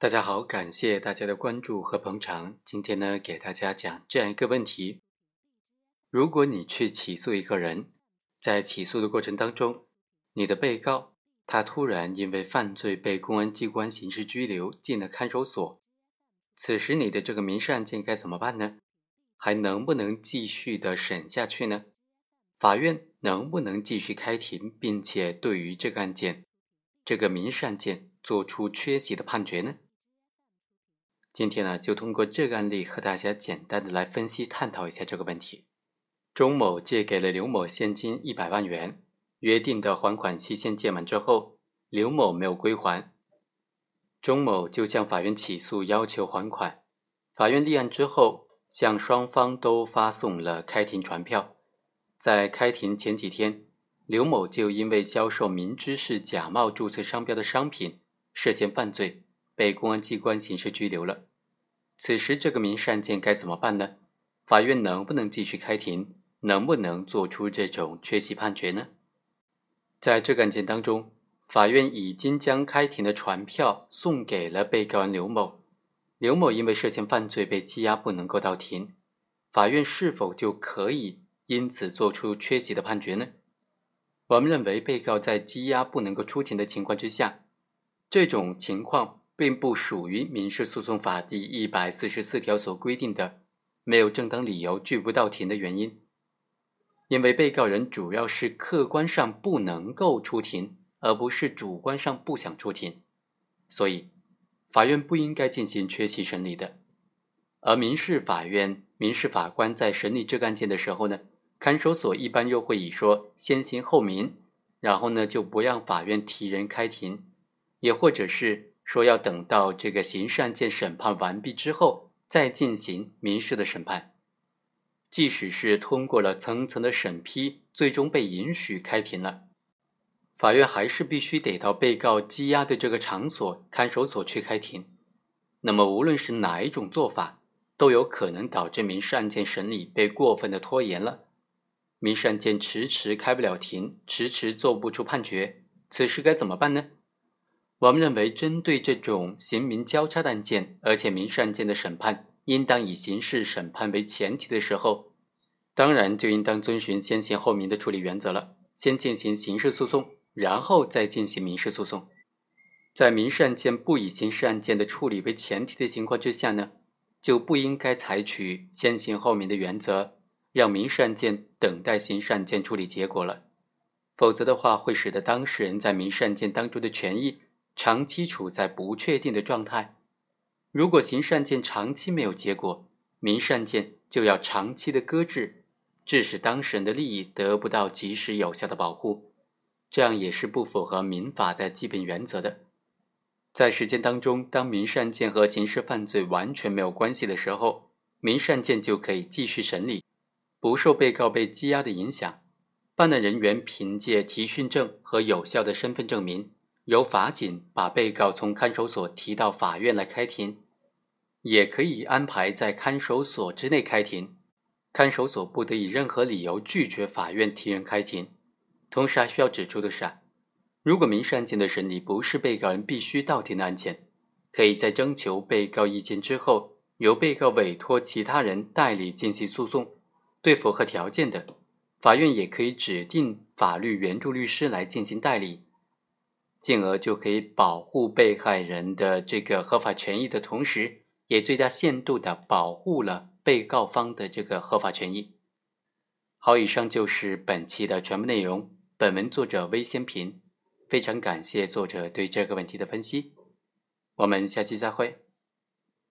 大家好，感谢大家的关注和捧场。今天呢，给大家讲这样一个问题：如果你去起诉一个人，在起诉的过程当中，你的被告他突然因为犯罪被公安机关刑事拘留进了看守所，此时你的这个民事案件该怎么办呢？还能不能继续的审下去呢？法院能不能继续开庭，并且对于这个案件，这个民事案件做出缺席的判决呢？今天呢，就通过这个案例和大家简单的来分析探讨一下这个问题。钟某借给了刘某现金一百万元，约定的还款期限届满之后，刘某没有归还，钟某就向法院起诉要求还款。法院立案之后，向双方都发送了开庭传票。在开庭前几天，刘某就因为销售明知是假冒注册商标的商品，涉嫌犯罪。被公安机关刑事拘留了，此时这个民事案件该怎么办呢？法院能不能继续开庭？能不能做出这种缺席判决呢？在这个案件当中，法院已经将开庭的传票送给了被告人刘某，刘某因为涉嫌犯罪被羁押，不能够到庭，法院是否就可以因此做出缺席的判决呢？我们认为，被告在羁押不能够出庭的情况之下，这种情况。并不属于民事诉讼法第一百四十四条所规定的没有正当理由拒不到庭的原因，因为被告人主要是客观上不能够出庭，而不是主观上不想出庭，所以法院不应该进行缺席审理的。而民事法院民事法官在审理这个案件的时候呢，看守所一般又会以说先刑后民，然后呢就不让法院提人开庭，也或者是。说要等到这个刑事案件审判完毕之后再进行民事的审判，即使是通过了层层的审批，最终被允许开庭了，法院还是必须得到被告羁押的这个场所看守所去开庭。那么无论是哪一种做法，都有可能导致民事案件审理被过分的拖延了，民事案件迟迟开不了庭，迟迟做不出判决，此时该怎么办呢？我们认为，针对这种刑民交叉的案件，而且民事案件的审判应当以刑事审判为前提的时候，当然就应当遵循先刑后民的处理原则了。先进行刑事诉讼，然后再进行民事诉讼。在民事案件不以刑事案件的处理为前提的情况之下呢，就不应该采取先刑后民的原则，让民事案件等待刑事案件处理结果了。否则的话，会使得当事人在民事案件当中的权益。长期处在不确定的状态，如果刑事案件长期没有结果，民事案件就要长期的搁置，致使当事人的利益得不到及时有效的保护，这样也是不符合民法的基本原则的。在实践当中，当民事案件和刑事犯罪完全没有关系的时候，民事案件就可以继续审理，不受被告被羁押的影响。办案人员凭借提讯证和有效的身份证明。由法警把被告从看守所提到法院来开庭，也可以安排在看守所之内开庭。看守所不得以任何理由拒绝法院提人开庭。同时还需要指出的是，如果民事案件的审理不是被告人必须到庭的案件，可以在征求被告意见之后，由被告委托其他人代理进行诉讼。对符合条件的，法院也可以指定法律援助律师来进行代理。进而就可以保护被害人的这个合法权益的同时，也最大限度的保护了被告方的这个合法权益。好，以上就是本期的全部内容。本文作者微先平，非常感谢作者对这个问题的分析。我们下期再会。